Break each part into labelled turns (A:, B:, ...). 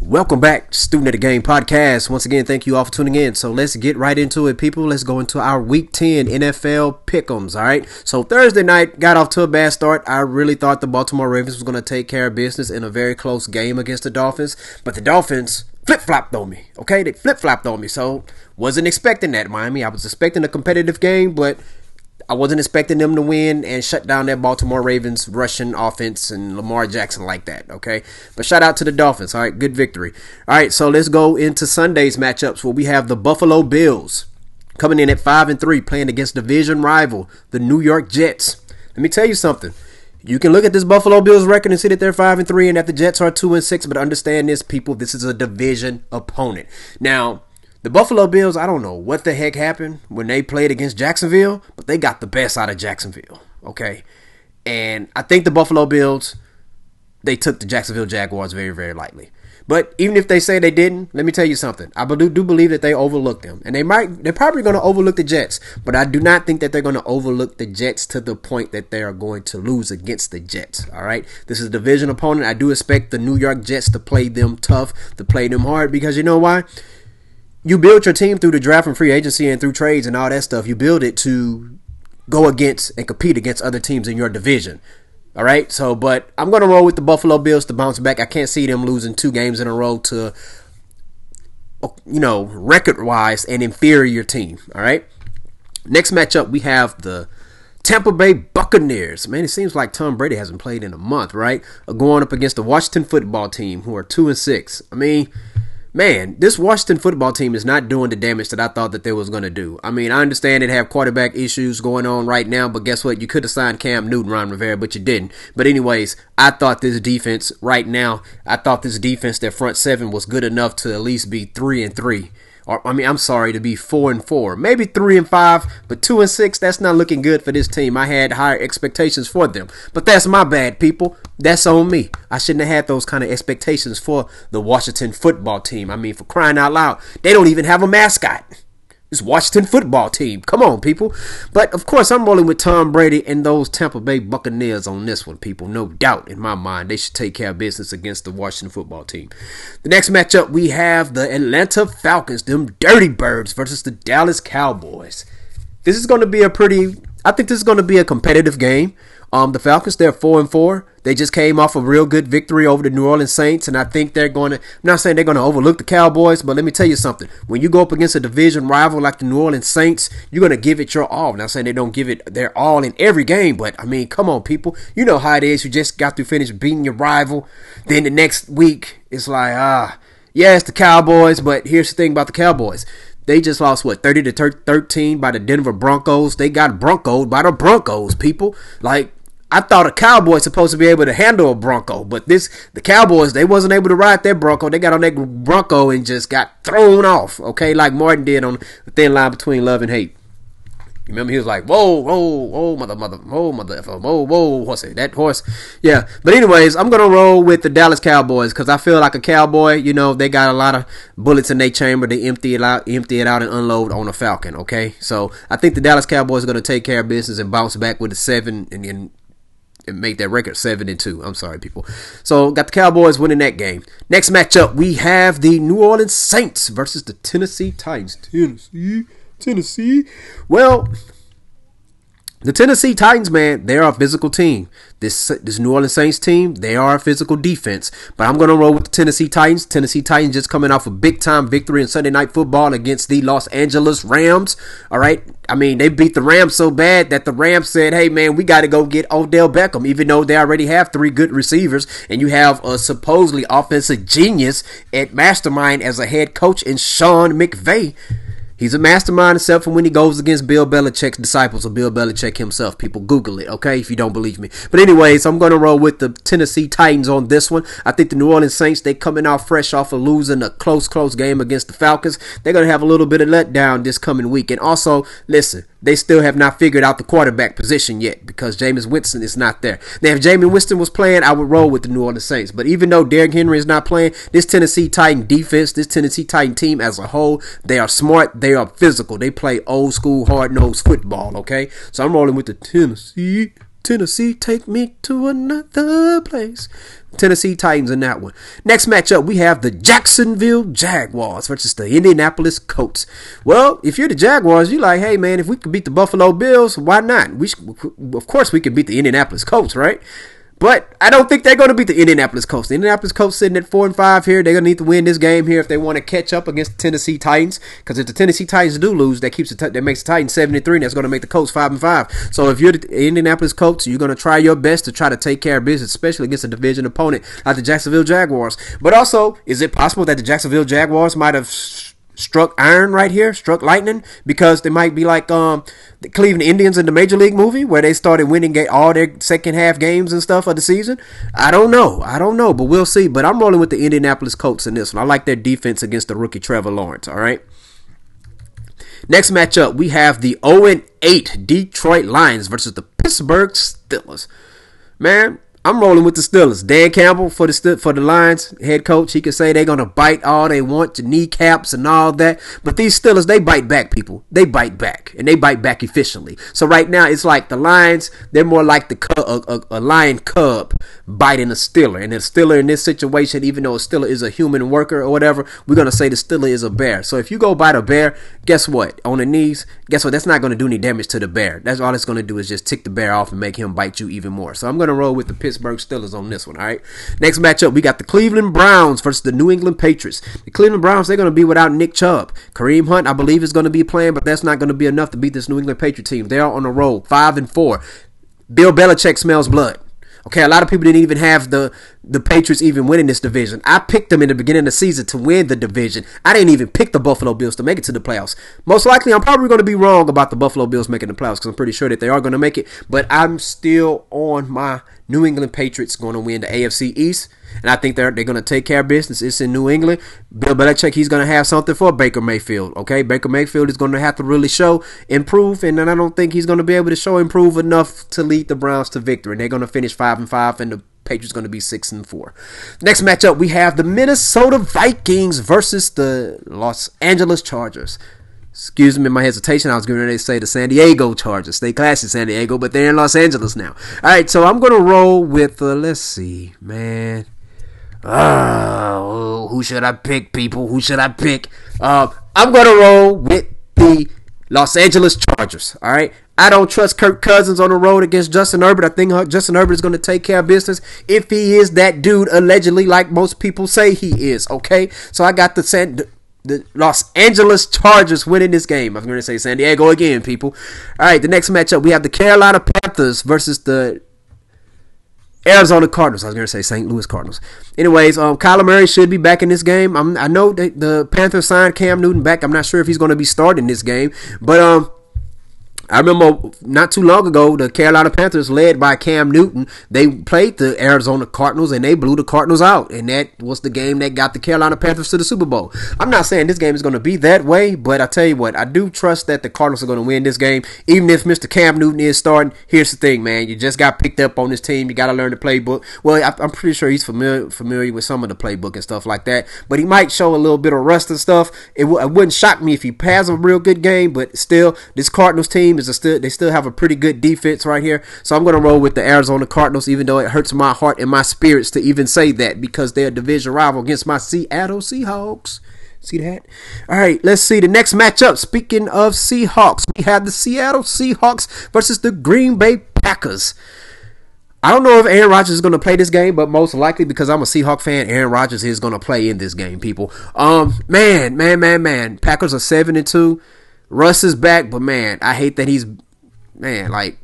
A: Welcome back, Student of the Game podcast. Once again, thank you all for tuning in. So let's get right into it, people. Let's go into our Week 10 NFL pick'ems. All right. So Thursday night got off to a bad start. I really thought the Baltimore Ravens was going to take care of business in a very close game against the Dolphins, but the Dolphins flip flopped on me. Okay, they flip flopped on me. So wasn't expecting that, Miami. I was expecting a competitive game, but I wasn't expecting them to win and shut down that Baltimore Ravens rushing offense and Lamar Jackson like that, okay? But shout out to the Dolphins. All right, good victory. All right, so let's go into Sunday's matchups where we have the Buffalo Bills coming in at 5 and 3 playing against division rival, the New York Jets. Let me tell you something. You can look at this Buffalo Bills record and see that they're 5 and 3 and that the Jets are 2 and 6, but understand this people, this is a division opponent. Now, the Buffalo Bills, I don't know what the heck happened when they played against Jacksonville, but they got the best out of Jacksonville. Okay. And I think the Buffalo Bills, they took the Jacksonville Jaguars very, very lightly. But even if they say they didn't, let me tell you something. I do, believe that they overlooked them, and they might. They're probably going to overlook the Jets, but I do not think that they're going to overlook the Jets to the point that they are going to lose against the Jets. All right, this is a division opponent. I do expect the New York Jets to play them tough, to play them hard, because you know why? You build your team through the draft and free agency and through trades and all that stuff. You build it to go against and compete against other teams in your division. All right. So, but I'm going to roll with the Buffalo Bills to bounce back. I can't see them losing two games in a row to, you know, record wise, an inferior team. All right. Next matchup, we have the Tampa Bay Buccaneers. Man, it seems like Tom Brady hasn't played in a month, right? Going up against the Washington football team, who are two and six. I mean, man, this Washington football team is not doing the damage that I thought that they was going to do. I mean, I understand they have quarterback issues going on right now, but guess what? You could have signed Cam Newton, Ron Rivera, but you didn't. But anyways, I thought this defense right now, I thought this defense, their front seven was good enough to at least be three and three or I mean, I'm sorry, to be four and four, maybe three and five, but two and six. That's not looking good for this team. I had higher expectations for them, but that's my bad, people. That's on me. I shouldn't have had those kind of expectations for the Washington football team. I mean, for crying out loud, they don't even have a mascot. This Washington football team. Come on, people. But of course, I'm rolling with Tom Brady and those Tampa Bay Buccaneers on this one, people. No doubt in my mind, they should take care of business against the Washington football team. The next matchup, we have the Atlanta Falcons, them Dirty Birds, versus the Dallas Cowboys. This is going to be a pretty, I think this is going to be a competitive game. Um, the Falcons, they're four and four. They just came off a real good victory over the New Orleans Saints, and I think they're going to. I'm not saying they're going to overlook the Cowboys, but let me tell you something. When you go up against a division rival like the New Orleans Saints, you're going to give it your all. I'm not saying they don't give it their all in every game, but I mean, come on, people. You know how it is. You just got to finish beating your rival. Then the next week, it's like, ah, yeah, the Cowboys, but here's the thing about the Cowboys. They just lost what 30 to 13 by the Denver Broncos. They got broncoed by the Broncos, people. Like I thought a cowboy supposed to be able to handle a bronco, but this the Cowboys they wasn't able to ride that bronco. They got on that bronco and just got thrown off. Okay, like Martin did on the thin line between love and hate. You remember, he was like, "Whoa, whoa, whoa, mother, mother, whoa, mother, whoa, whoa, horse, eh, that horse." Yeah, but anyways, I'm gonna roll with the Dallas Cowboys because I feel like a cowboy. You know, they got a lot of bullets in their chamber. They empty it out, empty it out, and unload on a Falcon. Okay, so I think the Dallas Cowboys are gonna take care of business and bounce back with a seven and then and make that record seven and two. I'm sorry, people. So got the Cowboys winning that game. Next matchup, we have the New Orleans Saints versus the Tennessee Titans. Tennessee, Tennessee. Well, the Tennessee Titans, man, they're a physical team. This this New Orleans Saints team, they are a physical defense. But I'm gonna roll with the Tennessee Titans. Tennessee Titans just coming off a big time victory in Sunday Night Football against the Los Angeles Rams. All right, I mean they beat the Rams so bad that the Rams said, "Hey man, we got to go get Odell Beckham," even though they already have three good receivers, and you have a supposedly offensive genius at mastermind as a head coach in Sean McVay. He's a mastermind except for when he goes against Bill Belichick's disciples or Bill Belichick himself. People Google it, okay, if you don't believe me. But anyways, I'm gonna roll with the Tennessee Titans on this one. I think the New Orleans Saints, they coming out fresh off of losing a close, close game against the Falcons. They're gonna have a little bit of letdown this coming week. And also, listen, they still have not figured out the quarterback position yet because Jameis Winston is not there. Now, if Jameis Winston was playing, I would roll with the New Orleans Saints. But even though Derrick Henry is not playing, this Tennessee Titan defense, this Tennessee Titan team as a whole, they are smart, they are physical, they play old school, hard nosed football. Okay, so I'm rolling with the Tennessee Tennessee, take me to another place. Tennessee Titans in that one. Next matchup, we have the Jacksonville Jaguars versus the Indianapolis Colts. Well, if you're the Jaguars, you're like, hey man, if we could beat the Buffalo Bills, why not? We, of course, we could beat the Indianapolis Colts, right? But I don't think they're going to beat the Indianapolis Colts. The Indianapolis Colts sitting at four and five here. They're going to need to win this game here if they want to catch up against the Tennessee Titans. Because if the Tennessee Titans do lose, that keeps the, that makes the Titans seven and three. And that's going to make the Colts five and five. So if you're the Indianapolis Colts, you're going to try your best to try to take care of business, especially against a division opponent like the Jacksonville Jaguars. But also, is it possible that the Jacksonville Jaguars might have struck iron right here, struck lightning, because they might be like um, the Cleveland Indians in the Major League movie where they started winning all their second half games and stuff of the season. I don't know. I don't know, but we'll see. But I'm rolling with the Indianapolis Colts in this one. I like their defense against the rookie Trevor Lawrence, all right? Next matchup, we have the 0 8 Detroit Lions versus the Pittsburgh Steelers. Man, I'm rolling with the Steelers. Dan Campbell for the for the Lions head coach. He can say they're gonna bite all they want to kneecaps and all that, but these Steelers they bite back. People they bite back and they bite back efficiently. So right now it's like the Lions. They're more like the a, a, a lion cub biting a Steeler, and the Steeler in this situation, even though a Steeler is a human worker or whatever, we're gonna say the Steeler is a bear. So if you go bite a bear, guess what? On the knees, guess what? That's not gonna do any damage to the bear. That's all it's gonna do is just tick the bear off and make him bite you even more. So I'm gonna roll with the Pittsburgh Steelers on this one. All right. Next matchup, we got the Cleveland Browns versus the New England Patriots. The Cleveland Browns, they're going to be without Nick Chubb. Kareem Hunt, I believe, is going to be playing, but that's not going to be enough to beat this New England Patriot team. They are on a roll, five and four. Bill Belichick smells blood. Okay, a lot of people didn't even have the the Patriots even winning this division. I picked them in the beginning of the season to win the division. I didn't even pick the Buffalo Bills to make it to the playoffs. Most likely, I'm probably going to be wrong about the Buffalo Bills making the playoffs because I'm pretty sure that they are going to make it. But I'm still on my New England Patriots going to win the AFC East. And I think they're they're going to take care of business. It's in New England. Bill Belichick, he's going to have something for Baker Mayfield. Okay, Baker Mayfield is going to have to really show improve, and then I don't think he's going to be able to show improve enough to lead the Browns to victory. And they're going to finish five and five, and the Patriots going to be six and four. Next matchup, we have the Minnesota Vikings versus the Los Angeles Chargers. Excuse me, my hesitation. I was going to say the San Diego Chargers. Stay classy, San Diego, but they're in Los Angeles now. All right, so I'm going to roll with, uh, let's see, man. Uh, who should I pick, people? Who should I pick? Uh, I'm going to roll with the Los Angeles Chargers. All right. I don't trust Kirk Cousins on the road against Justin Herbert. I think Justin Herbert is going to take care of business if he is that dude, allegedly, like most people say he is. Okay. So I got the San, the Los Angeles Chargers winning this game. I'm going to say San Diego again, people. All right. The next matchup, we have the Carolina Panthers versus the Arizona Cardinals. I was going to say St. Louis Cardinals. Anyways, um, Kyler Murray should be back in this game. I'm, I know the Panthers signed Cam Newton back. I'm not sure if he's going to be starting this game, but um, I remember not too long ago, the Carolina Panthers, led by Cam Newton, they played the Arizona Cardinals and they blew the Cardinals out. And that was the game that got the Carolina Panthers to the Super Bowl. I'm not saying this game is going to be that way, but I tell you what, I do trust that the Cardinals are going to win this game. Even if Mr. Cam Newton is starting, here's the thing, man. You just got picked up on this team. You got to learn the playbook. Well, I'm pretty sure he's familiar familiar with some of the playbook and stuff like that. But he might show a little bit of rust and stuff. It, w- it wouldn't shock me if he has a real good game, but still, this Cardinals team is a still they still have a pretty good defense right here. So I'm going to roll with the Arizona Cardinals, even though it hurts my heart and my spirits to even say that because they're a division rival against my Seattle Seahawks. See that? All right, let's see the next matchup. Speaking of Seahawks, we have the Seattle Seahawks versus the Green Bay Packers. I don't know if Aaron Rodgers is going to play this game, but most likely because I'm a Seahawk fan, Aaron Rodgers is going to play in this game, people. Um, man, man, man, man. Packers are seven and two. Russ is back, but man, I hate that he's man, like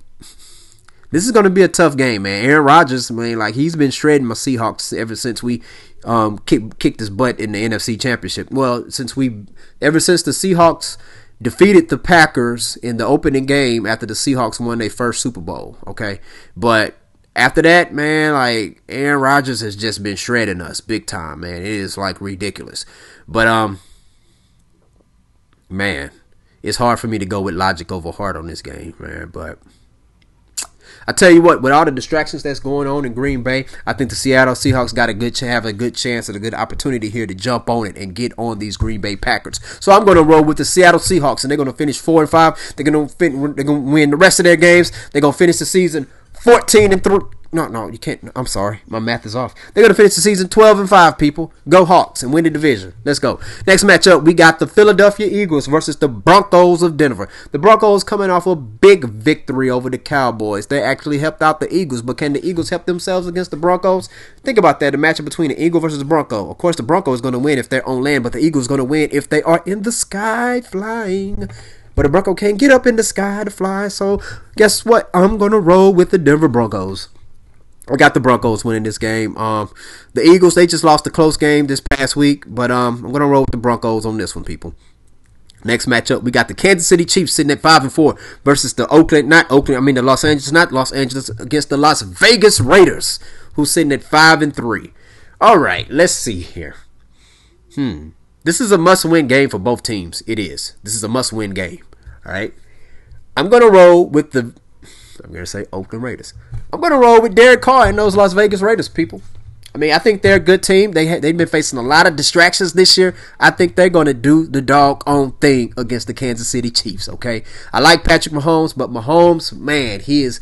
A: this is to be a tough game, man. Aaron Rodgers, man, like he's been shredding my Seahawks ever since we um kick, kicked his butt in the NFC Championship. Well, since we ever since the Seahawks defeated the Packers in the opening game after the Seahawks won their first Super Bowl, okay? But after that, man, like Aaron Rodgers has just been shredding us big time, man. It is like ridiculous. But um man, it's hard for me to go with logic over heart on this game, man. But I tell you what, with all the distractions that's going on in Green Bay, I think the Seattle Seahawks got a good have a good chance and a good opportunity here to jump on it and get on these Green Bay Packers. So I'm going to roll with the Seattle Seahawks, and they're going to finish four and five. They're going to fin- they're going to win the rest of their games. They're going to finish the season 14 and 3. No, no, you can't. I'm sorry. My math is off. They're going to finish the season 12 and 5, people. Go Hawks and win the division. Let's go. Next matchup, we got the Philadelphia Eagles versus the Broncos of Denver. The Broncos coming off a big victory over the Cowboys. They actually helped out the Eagles, but can the Eagles help themselves against the Broncos? Think about that. The matchup between the Eagle versus the Bronco. Of course, the Bronco is going to win if they're on land, but the Eagles going to win if they are in the sky flying. But the Bronco can't get up in the sky to fly, so guess what? I'm going to roll with the Denver Broncos. I got the Broncos winning this game. Um, the Eagles they just lost a close game this past week, but um, I'm gonna roll with the Broncos on this one, people. Next matchup, we got the Kansas City Chiefs sitting at five and four versus the Oakland, not Oakland, I mean the Los Angeles, not Los Angeles, against the Las Vegas Raiders, who's sitting at five and three. All right, let's see here. Hmm, this is a must-win game for both teams. It is. This is a must-win game. All right, I'm gonna roll with the I'm going to say Oakland Raiders. I'm going to roll with Derek Carr and those Las Vegas Raiders people. I mean, I think they're a good team. They ha- they've been facing a lot of distractions this year. I think they're going to do the dog own thing against the Kansas City Chiefs. Okay, I like Patrick Mahomes, but Mahomes, man, he is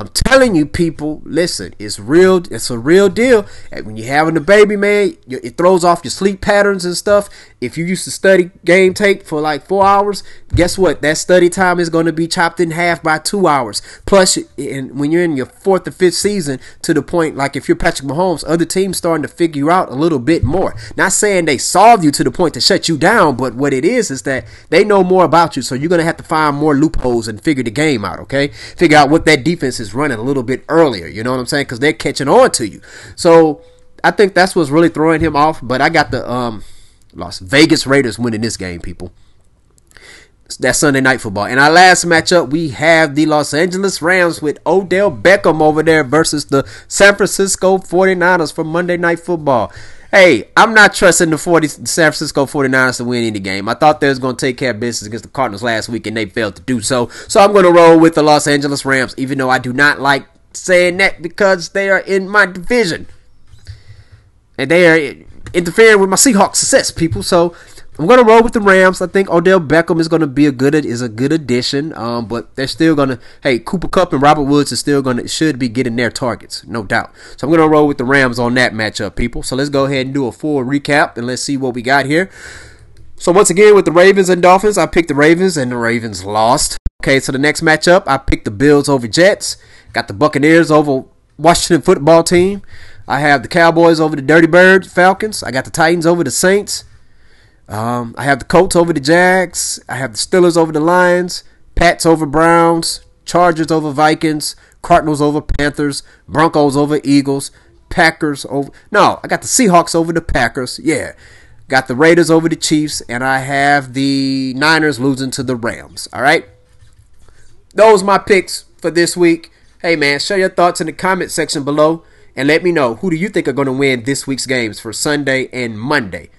A: I'm telling you, people, listen, it's real. It's a real deal. And when you're having a baby, man, it throws off your sleep patterns and stuff. If you used to study game tape for like four hours, guess what? That study time is going to be chopped in half by two hours. Plus, and when you're in your fourth or fifth season, to the point like if you're Patrick Mahomes, other teams starting to figure out a little bit more. Not saying they solve you to the point to shut you down, but what it is is that they know more about you, so you're going to have to find more loopholes and figure the game out. Okay, figure out what that defense is running a little bit earlier. You know what I'm saying? Because they're catching on to you. So I think that's what's really throwing him off. But I got the um, Las Vegas Raiders winning this game, people. That Sunday night football. In our last matchup, we have the Los Angeles Rams with Odell Beckham over there versus the San Francisco 49ers for Monday Night Football. Hey, I'm not trusting the 40 San Francisco 49ers to win any game. I thought they was going to take care of business against the Cardinals last week, and they failed to do so. So I'm going to roll with the Los Angeles Rams, even though I do not like saying that because they are in my division. And they are interfering with my Seahawks success, people. So I'm gonna roll with the Rams. I think Odell Beckham is gonna be a good is a good addition. Um, but they're still gonna hey Cooper Kupp and Robert Woods is still gonna should be getting their targets, no doubt. So I'm gonna roll with the Rams on that matchup, people. So let's go ahead and do a full recap and let's see what we got here. So once again with the Ravens and Dolphins, I picked the Ravens and the Ravens lost. Okay, so the next matchup, I picked the Bills over Jets. Got the Buccaneers over Washington football team. I have the Cowboys over the Dirty Birds, Falcons. I got the Titans over the Saints. Um, I have the Colts over the Jags. I have the Steelers over the Lions. Pats over Browns. Chargers over Vikings. Cardinals over Panthers. Broncos over Eagles. Packers over. No, I got the Seahawks over the Packers. Yeah. Got the Raiders over the Chiefs. And I have the Niners losing to the Rams. All right. Those my picks for this week. Hey, man, share your thoughts in the comment section below. And let me know who do you think are going to win this week's games for Sunday and Monday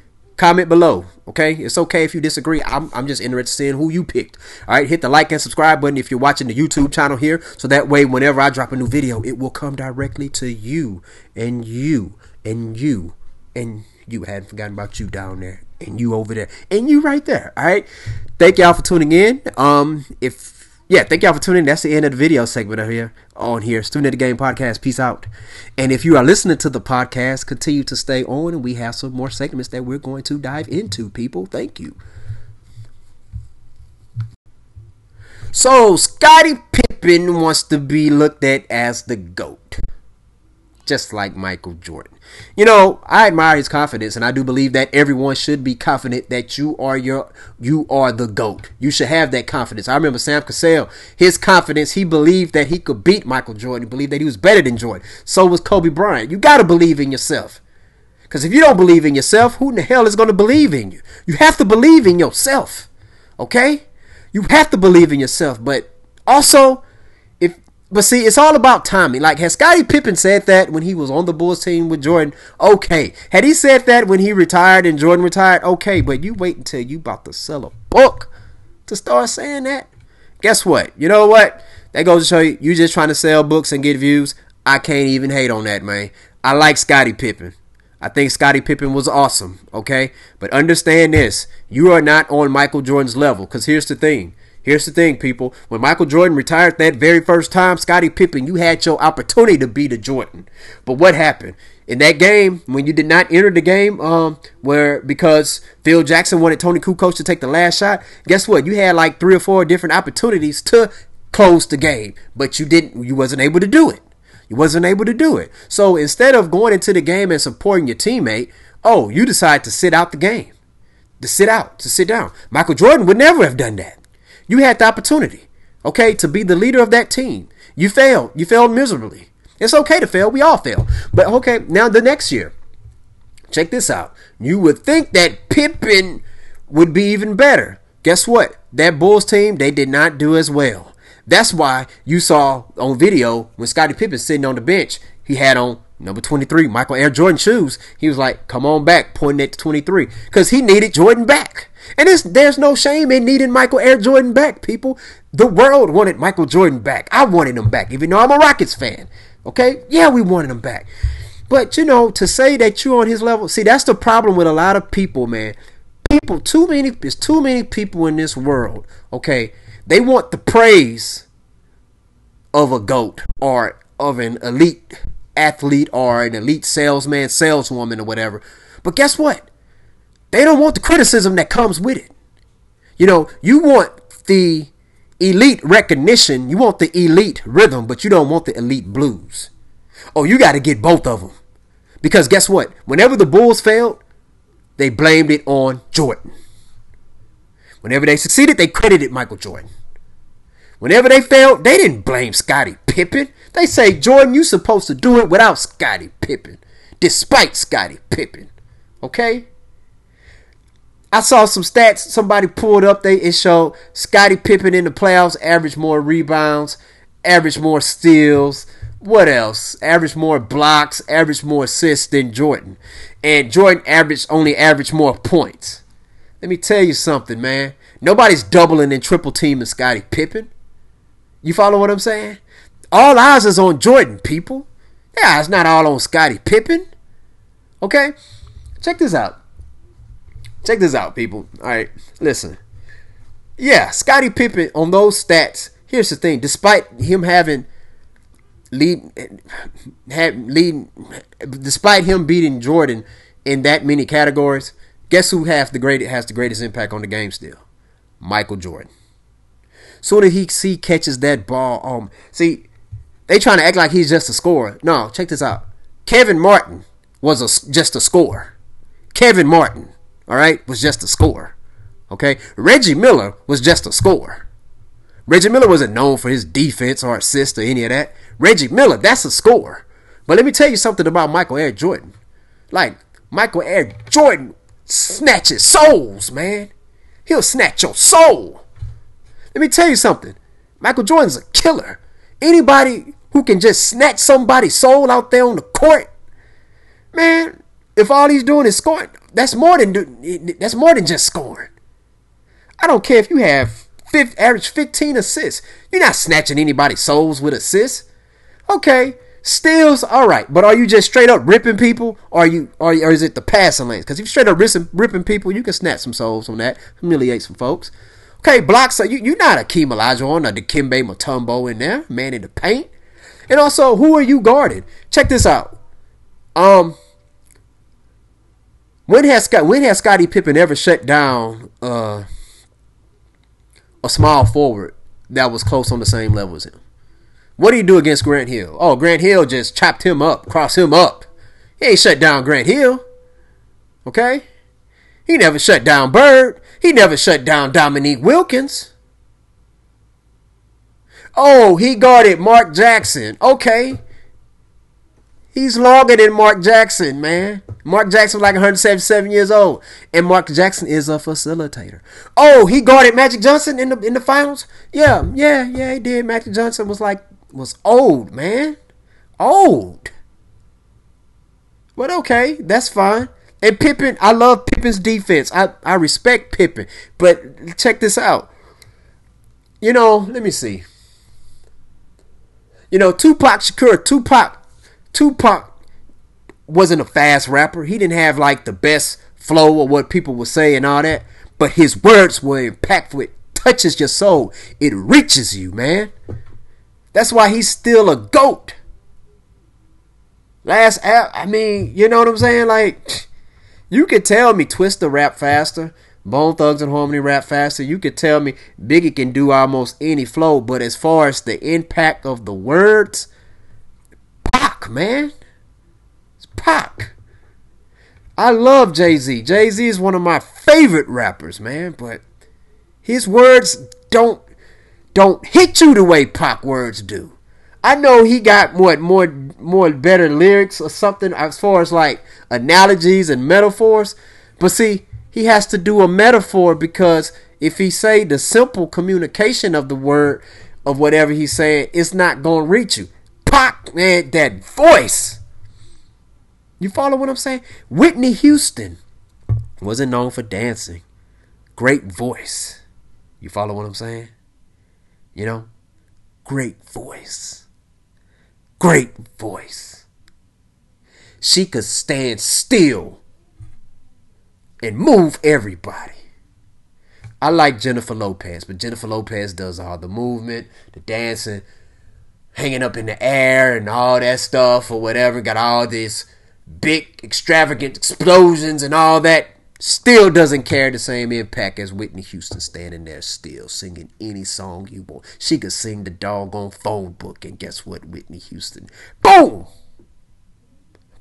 A: comment below. Okay, it's okay if you disagree. I'm, I'm just interested in seeing who you picked. All right, hit the like and subscribe button if you're watching the YouTube channel here, so that way whenever I drop a new video, it will come directly to you and you and you and you. I hadn't forgotten about you down there and you over there and you right there. All right, thank y'all for tuning in. Um, if yeah, thank y'all for tuning in. That's the end of the video segment of here on here. Student of the Game Podcast. Peace out. And if you are listening to the podcast, continue to stay on and we have some more segments that we're going to dive into, people. Thank you. So Scottie Pippen wants to be looked at as the GOAT just like Michael Jordan. You know, I admire his confidence and I do believe that everyone should be confident that you are your you are the GOAT. You should have that confidence. I remember Sam Cassell, his confidence, he believed that he could beat Michael Jordan. He believed that he was better than Jordan. So was Kobe Bryant. You gotta believe in yourself. Because if you don't believe in yourself, who in the hell is going to believe in you? You have to believe in yourself. Okay? You have to believe in yourself. But also, but see, it's all about timing. Like, has Scottie Pippen said that when he was on the Bulls team with Jordan? Okay. Had he said that when he retired and Jordan retired? Okay. But you wait until you about to sell a book to start saying that. Guess what? You know what? That goes to show you, you just trying to sell books and get views. I can't even hate on that, man. I like Scottie Pippen. I think Scottie Pippen was awesome, okay? But understand this. You are not on Michael Jordan's level. Because here's the thing. Here's the thing, people. When Michael Jordan retired that very first time, Scottie Pippen, you had your opportunity to be the Jordan. But what happened? In that game, when you did not enter the game, um, where because Phil Jackson wanted Toni Kukoc to take the last shot, guess what? You had like three or four different opportunities to close the game, but you didn't. You wasn't able to do it. You wasn't able to do it. So instead of going into the game and supporting your teammate, oh, you decide to sit out the game, to sit out, to sit down. Michael Jordan would never have done that. You had the opportunity, okay, to be the leader of that team. You failed. You failed miserably. It's okay to fail. We all fail. But okay, now the next year, check this out. You would think that Pippen would be even better. Guess what? That Bulls team, they did not do as well. That's why you saw on video when Scottie Pippen sitting on the bench, he had on number 23, Michael Air Jordan shoes. He was like, come on back, pointing at the 23. Because he needed Jordan back. And there's no shame in needing Michael Air Jordan back, people. The world wanted Michael Jordan back. I wanted him back, even though I'm a Rockets fan. Okay? Yeah, we wanted him back. But, you know, to say that you're on his level, see, that's the problem with a lot of people, man. People, too many, there's too many people in this world, okay? They want the praise of a GOAT or of an elite athlete or an elite salesman, saleswoman, or whatever. But guess what? They don't want the criticism that comes with it. You know, you want the elite recognition, you want the elite rhythm, but you don't want the elite blues. Oh, you got to get both of them. Because guess what? Whenever the Bulls failed, they blamed it on Jordan. Whenever they succeeded, they credited Michael Jordan. Whenever they failed, they didn't blame Scottie Pippen. They say, Jordan, you supposed to do it without Scottie Pippen, despite Scottie Pippen. Okay? I saw some stats somebody pulled up. They it showed Scottie Pippen in the playoffs averaged more rebounds, averaged more steals. What else? Averaged more blocks, averaged more assists than Jordan. And Jordan averaged only averaged more points. Let me tell you something, man. Nobody's doubling and triple teaming Scottie Pippen. You follow what I'm saying? All eyes is on Jordan, people. Yeah, it's not all on Scottie Pippen. Okay? Check this out. Check this out, people. All right, listen. Yeah, Scottie Pippen on those stats. Here's the thing: despite him having lead, have leading, despite him beating Jordan in that many categories, guess who has the great has the greatest impact on the game still? Michael Jordan. So that he see catches that ball. Um, see, they trying to act like he's just a scorer. No, check this out. Kevin Martin was a, just a scorer. Kevin Martin all right, was just a scorer. Okay, Reggie Miller was just a scorer. Reggie Miller wasn't known for his defense or assist or any of that. Reggie Miller, that's a scorer. But let me tell you something about Michael Air Jordan. Like, Michael Air Jordan snatches souls, man. He'll snatch your soul. Let me tell you something. Michael Jordan's a killer. Anybody who can just snatch somebody's soul out there on the court, man, if all he's doing is scoring, that's more than that's more than just scoring. I don't care if you have fifth, average 15 assists. You're not snatching anybody's souls with assists. Okay, steals, all right. But are you just straight up ripping people, or you, or, or is it the passing lanes? Because if you're straight up ripping, ripping people, you can snatch some souls on that, humiliate some folks. Okay, blocks. You, you're not a Keem Olajuwon or Dikembe Mutombo in there, man in the paint. And also, who are you guarding? Check this out. Um, when has Scott when has Scottie Pippen ever shut down uh, a small forward that was close on the same level as him? What do you do against Grant Hill? Oh, Grant Hill just chopped him up, crossed him up. He ain't shut down Grant Hill. Okay? He never shut down Bird. He never shut down Dominique Wilkins. Oh, he guarded Mark Jackson. Okay. He's longer than Mark Jackson, man. Mark Jackson was like 177 years old, and Mark Jackson is a facilitator. Oh, he guarded Magic Johnson in the in the finals. Yeah, yeah, yeah, he did. Magic Johnson was like was old, man, old. But okay, that's fine. And Pippen, I love Pippen's defense. I I respect Pippen, but check this out. You know, let me see. You know, Tupac Shakur, Tupac Tupac wasn't a fast rapper. He didn't have like the best flow or what people would say and all that, but his words were impactful It touches your soul. It reaches you, man. That's why he's still a goat. Last, app, I mean, you know what I'm saying? Like, you could tell me Twista rap faster, Bone Thugs-n-Harmony rap faster. You could tell me Biggie can do almost any flow, but as far as the impact of the words, Pac, man. It's Pac. I love Jay Z. Jay Z is one of my favorite rappers, man, but his words don't don't hit you the way Pac words do. I know he got what more more better lyrics or something as far as like analogies and metaphors, but see, he has to do a metaphor because if he say the simple communication of the word of whatever he's saying, it's not gonna reach you. Pac, man, that voice. You follow what I'm saying? Whitney Houston wasn't known for dancing. Great voice. You follow what I'm saying? You know? Great voice. Great voice. She could stand still and move everybody. I like Jennifer Lopez, but Jennifer Lopez does all the movement, the dancing, hanging up in the air, and all that stuff or whatever. Got all this big, extravagant explosions and all that. Still doesn't carry the same impact as Whitney Houston standing there still singing any song you want. She could sing the doggone phone book, and guess what, Whitney Houston? Boom!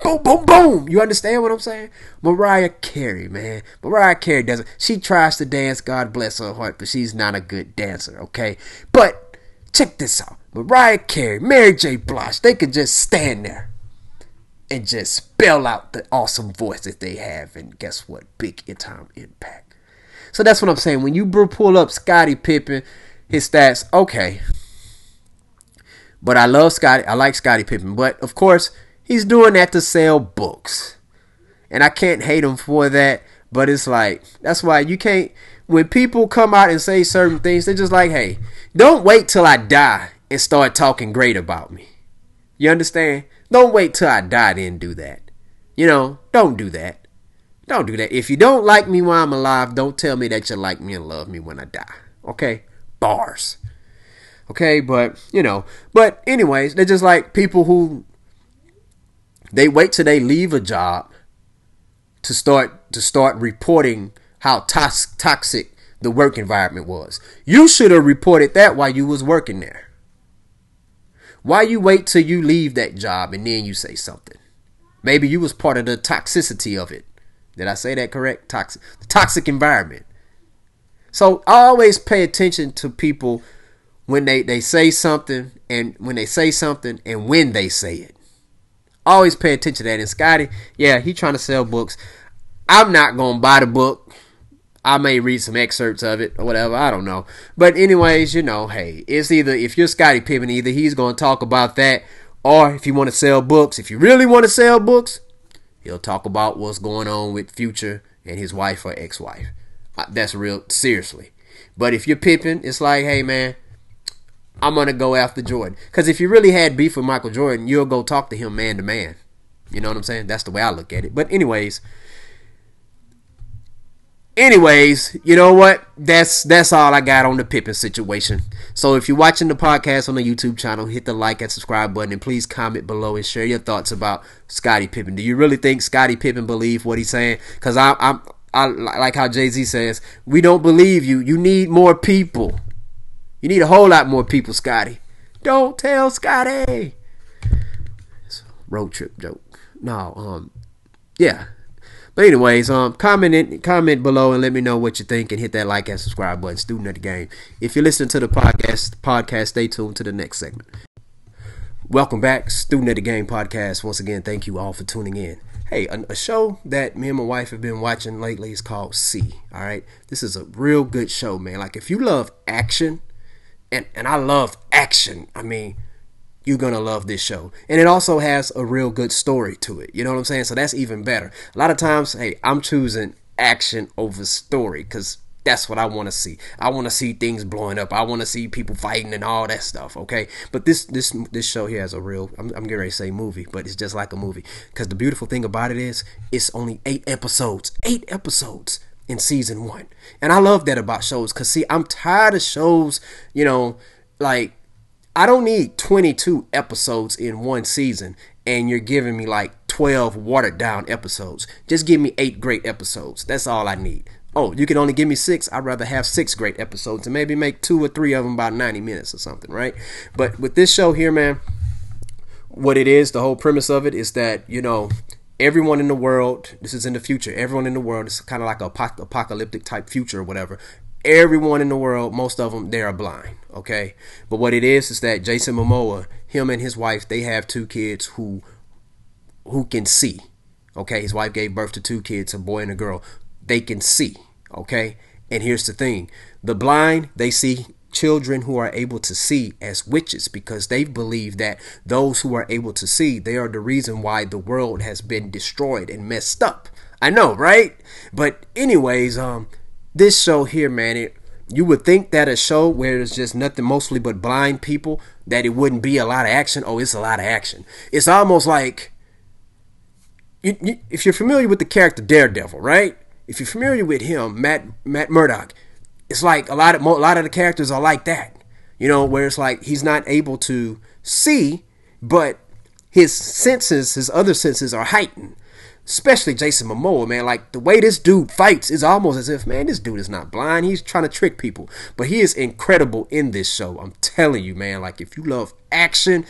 A: Boom, boom, boom. You understand what I'm saying? Mariah Carey, man. Mariah Carey doesn't. She tries to dance, God bless her heart, but she's not a good dancer, okay? But check this out. Mariah Carey, Mary J. Blige, they could just stand there and just spell out the awesome voice that they have, and guess what? Big time impact. So that's what I'm saying. When you pull up Scottie Pippen, his stats, okay. But I love Scottie. I like Scottie Pippen. But of course, He's doing that to sell books. And I can't hate him for that, but it's like that's why you can't when people come out and say certain things, they're just like, "Hey, don't wait till I die and start talking great about me." You understand? Don't wait till I die then do that. You know, don't do that. Don't do that. If you don't like me while I'm alive, don't tell me that you like me and love me when I die. Okay? Bars. Okay, but you know, but anyways, they're just like people who they wait till they leave a job to start to start reporting how toxic the work environment was. You should have reported that while you was working there. Why you wait till you leave that job and then you say something? Maybe you was part of the toxicity of it. Did I say that correct? Toxic, the toxic environment. So I always pay attention to people when they, they say something and when they say something and when they say it. Always pay attention to that. And Scottie, yeah, he trying to sell books. I'm not gonna buy the book. I may read some excerpts of it or whatever. I don't know. But anyways, you know, hey, it's either if you're Scottie Pippen, either he's gonna talk about that, or if you want to sell books, if you really want to sell books, he'll talk about what's going on with Future and his wife or ex-wife. Uh, that's real seriously. But if you're Pippen, it's like, hey man, I'm gonna go after Jordan. Because if you really had beef with Michael Jordan, you'll go talk to him man to man. You know what I'm saying? That's the way I look at it. But anyways, anyways, you know what? That's that's all I got on the Pippen situation. So if you're watching the podcast on the YouTube channel, hit the like and subscribe button, and please comment below and share your thoughts about Scottie Pippen. Do you really think Scottie Pippen believe what he's saying? Because I'm, I'm I like how Jay Z says, we don't believe you. You need more people. You need a whole lot more people, Scottie. Don't tell Scottie. It's road trip joke. No, um, yeah. But anyways, um, comment in, comment below and let me know what you think and hit that like and subscribe button. Student of the game. If you're listening to the podcast, podcast, stay tuned to the next segment. Welcome back, Student of the Game podcast. Once again, thank you all for tuning in. Hey, a, a, show that me and my wife have been watching lately is called See. All right, this is a real good show, man. Like if you love action and and I love action. I mean, you're gonna love this show. And it also has a real good story to it. You know what I'm saying? So that's even better. A lot of times, hey, I'm choosing action over story because that's what I want to see. I want to see things blowing up. I want to see people fighting and all that stuff. Okay, but this this this show here has a real. I'm, I'm getting ready to say movie, but it's just like a movie. Because the beautiful thing about it is, it's only eight episodes. Eight episodes in season one. And I love that about shows because, see, I'm tired of shows, you know, like, I don't need 22 episodes in one season and you're giving me like 12 watered down episodes. Just give me eight great episodes. That's all I need. Oh, you can only give me six. I'd rather have six great episodes and maybe make two or three of them about 90 minutes or something, right? But with this show here, man, what it is, the whole premise of it is that, you know, everyone in the world, this is in the future, everyone in the world, is kind of like a apocalyptic type future or whatever. Everyone in the world, most of them, they are blind, okay? But what it is is that Jason Momoa, him and his wife, they have two kids who who can see. Okay, his wife gave birth to two kids, a boy and a girl. They can see, okay? And here's the thing. The blind, they see children who are able to see as witches because they believe that those who are able to see they are the reason why the world has been destroyed and messed up. I know right? But anyways um this show here man it you would think that a show where there's just nothing mostly but blind people that it wouldn't be a lot of action. Oh it's a lot of action. It's almost like you, you, if you're familiar with the character daredevil right? If you're familiar with him matt matt murdock it's like a lot of a lot of the characters are like that. You know, where it's like he's not able to see, but his senses, his other senses are heightened. Especially Jason Momoa, man. Like the way this dude fights is almost as if, man, this dude is not blind. He's trying to trick people. But he is incredible in this show. I'm telling you, man. Like if you love action,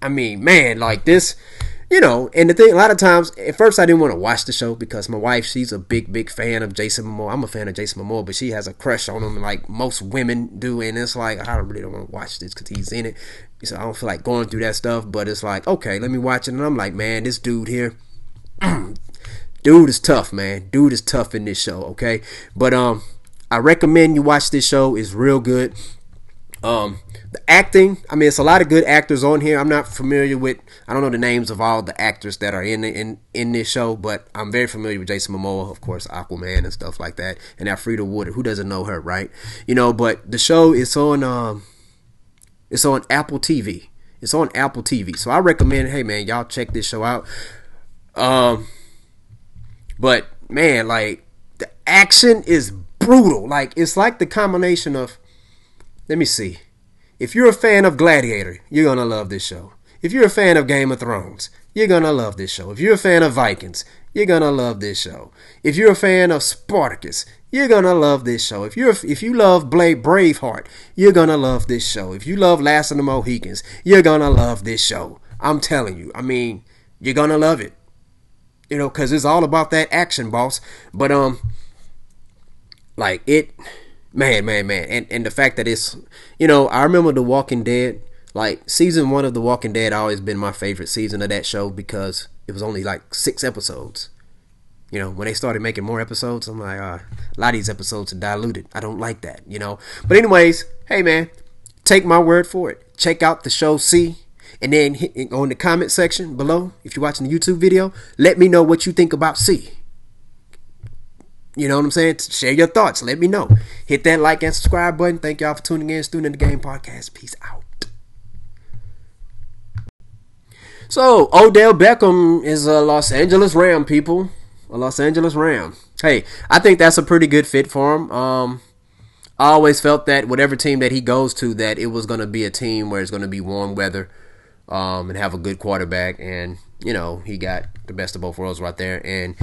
A: I mean, man, like this you know, and the thing, a lot of times, at first I didn't want to watch the show because my wife, she's a big, big fan of Jason Momoa. I'm a fan of Jason Momoa, but she has a crush on him like most women do. And it's like, I really don't want to watch this because he's in it. So I don't feel like going through that stuff. But it's like, okay, let me watch it. And I'm like, man, this dude here, dude is tough, man. Dude is tough in this show, okay? But um, I recommend you watch this show. It's real good. Um, the acting, I mean, it's a lot of good actors on here. I'm not familiar with, I don't know the names of all the actors that are in the, in in this show, but I'm very familiar with Jason Momoa, of course, Aquaman and stuff like that, and Alfre Woodard. Who doesn't know her, right? You know, but the show is on, um, it's on Apple TV. It's on Apple TV, so I recommend, hey man, y'all check this show out. Um, but man, like the action is brutal. Like it's like the combination of let me see. If you're a fan of Gladiator, you're going to love this show. If you're a fan of Game of Thrones, you're going to love this show. If you're a fan of Vikings, you're going to love this show. If you're a fan of Spartacus, you're going to love this show. If you're if you love Blade Braveheart, you're going to love this show. If you love Last of the Mohicans, you're going to love this show. I'm telling you. I mean, you're going to love it. You know, cuz it's all about that action, boss. But um like it man, man, man, and and the fact that it's, you know, I remember The Walking Dead. Like season one of The Walking Dead always been my favorite season of that show because it was only like six episodes. You know, when they started making more episodes, I'm like, uh, a lot of these episodes are diluted. I don't like that, you know. But anyways, hey man, take my word for it. Check out the show See, and then hit, on the comment section below, if you're watching the YouTube video, let me know what you think about See. You know what I'm saying? Share your thoughts. Let me know. Hit that like and subscribe button. Thank y'all for tuning in. Student in the Game Podcast. Peace out. So, Odell Beckham is a Los Angeles Ram, people. A Los Angeles Ram. Hey, I think that's a pretty good fit for him. Um, I always felt that whatever team that he goes to, that it was going to be a team where it's going to be warm weather um, and have a good quarterback. And, you know, he got the best of both worlds right there. And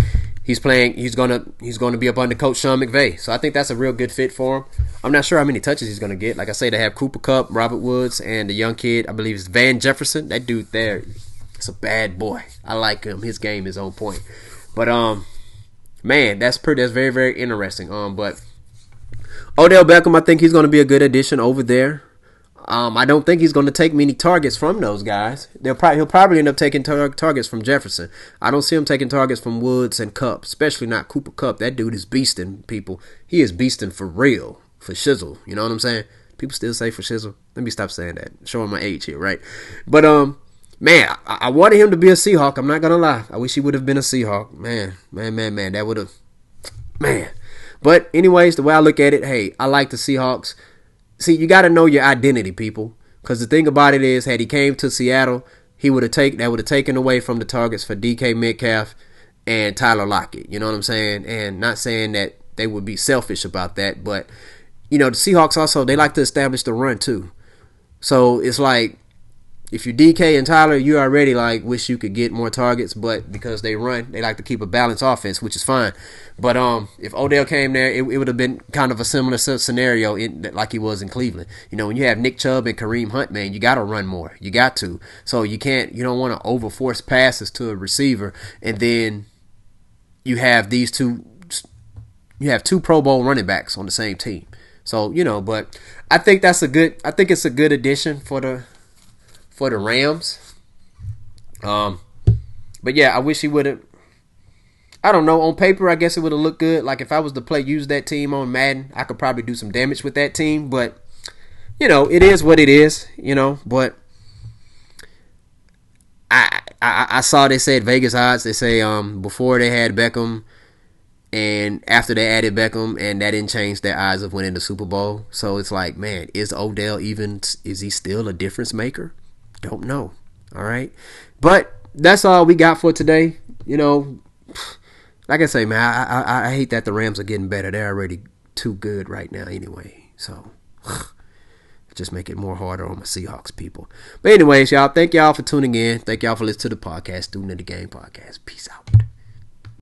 A: he's playing. He's gonna he's gonna be up under Coach Sean McVay. So I think that's a real good fit for him. I'm not sure how many touches he's gonna get. Like I say, they have Cooper Kupp, Robert Woods, and the young kid. I believe is Van Jefferson. That dude there, it's a bad boy. I like him. His game is on point. But um, man, that's pretty. That's very very interesting. Um, but Odell Beckham, I think he's gonna be a good addition over there. Um, I don't think he's going to take many targets from those guys. They'll probably he'll probably end up taking tar- targets from Jefferson. I don't see him taking targets from Woods and Kupp, especially not Cooper Kupp. That dude is beasting people. He is beasting for real, for shizzle. You know what I'm saying? People still say for shizzle. Let me stop saying that. Showing my age here, right? But um, man, I, I wanted him to be a Seahawk. I'm not gonna lie. I wish he would have been a Seahawk. Man, man, man, man. That would have, man. But anyways, the way I look at it, hey, I like the Seahawks see, you got to know your identity, people. Because the thing about it is, had he came to Seattle, he would have taken that would have taken away from the targets for DK Metcalf and Tyler Lockett. You know what I'm saying? And not saying that they would be selfish about that. But you know, the Seahawks also they like to establish the run too. So it's like if you DK and Tyler, you already like wish you could get more targets, but because they run, they like to keep a balanced offense, which is fine. But um, if Odell came there, it, it would have been kind of a similar scenario in, like he was in Cleveland. You know, when you have Nick Chubb and Kareem Hunt, man, you got to run more. You got to. So you can't. You don't want to overforce passes to a receiver, and then you have these two. You have two Pro Bowl running backs on the same team. So you know, but I think that's a good. I think it's a good addition for the for the Rams. Um, but yeah, I wish he would have. I don't know. On paper, I guess it would have looked good. Like if I was to play use that team on Madden, I could probably do some damage with that team. But you know, it is what it is. You know, but I I, saw they said Vegas odds. They say um before they had Beckham and after they added Beckham, and that didn't change their odds of winning the Super Bowl. So it's like, man, is Odell even? Is he still a difference maker? Don't know. All right. But that's all we got for today. You know, like I say, man, I, I, I hate that the Rams are getting better. They're already too good right now anyway. So just make it more harder on my Seahawks people. But anyways, y'all, thank y'all for tuning in. Thank y'all for listening to the podcast, Student of the Game podcast. Peace out.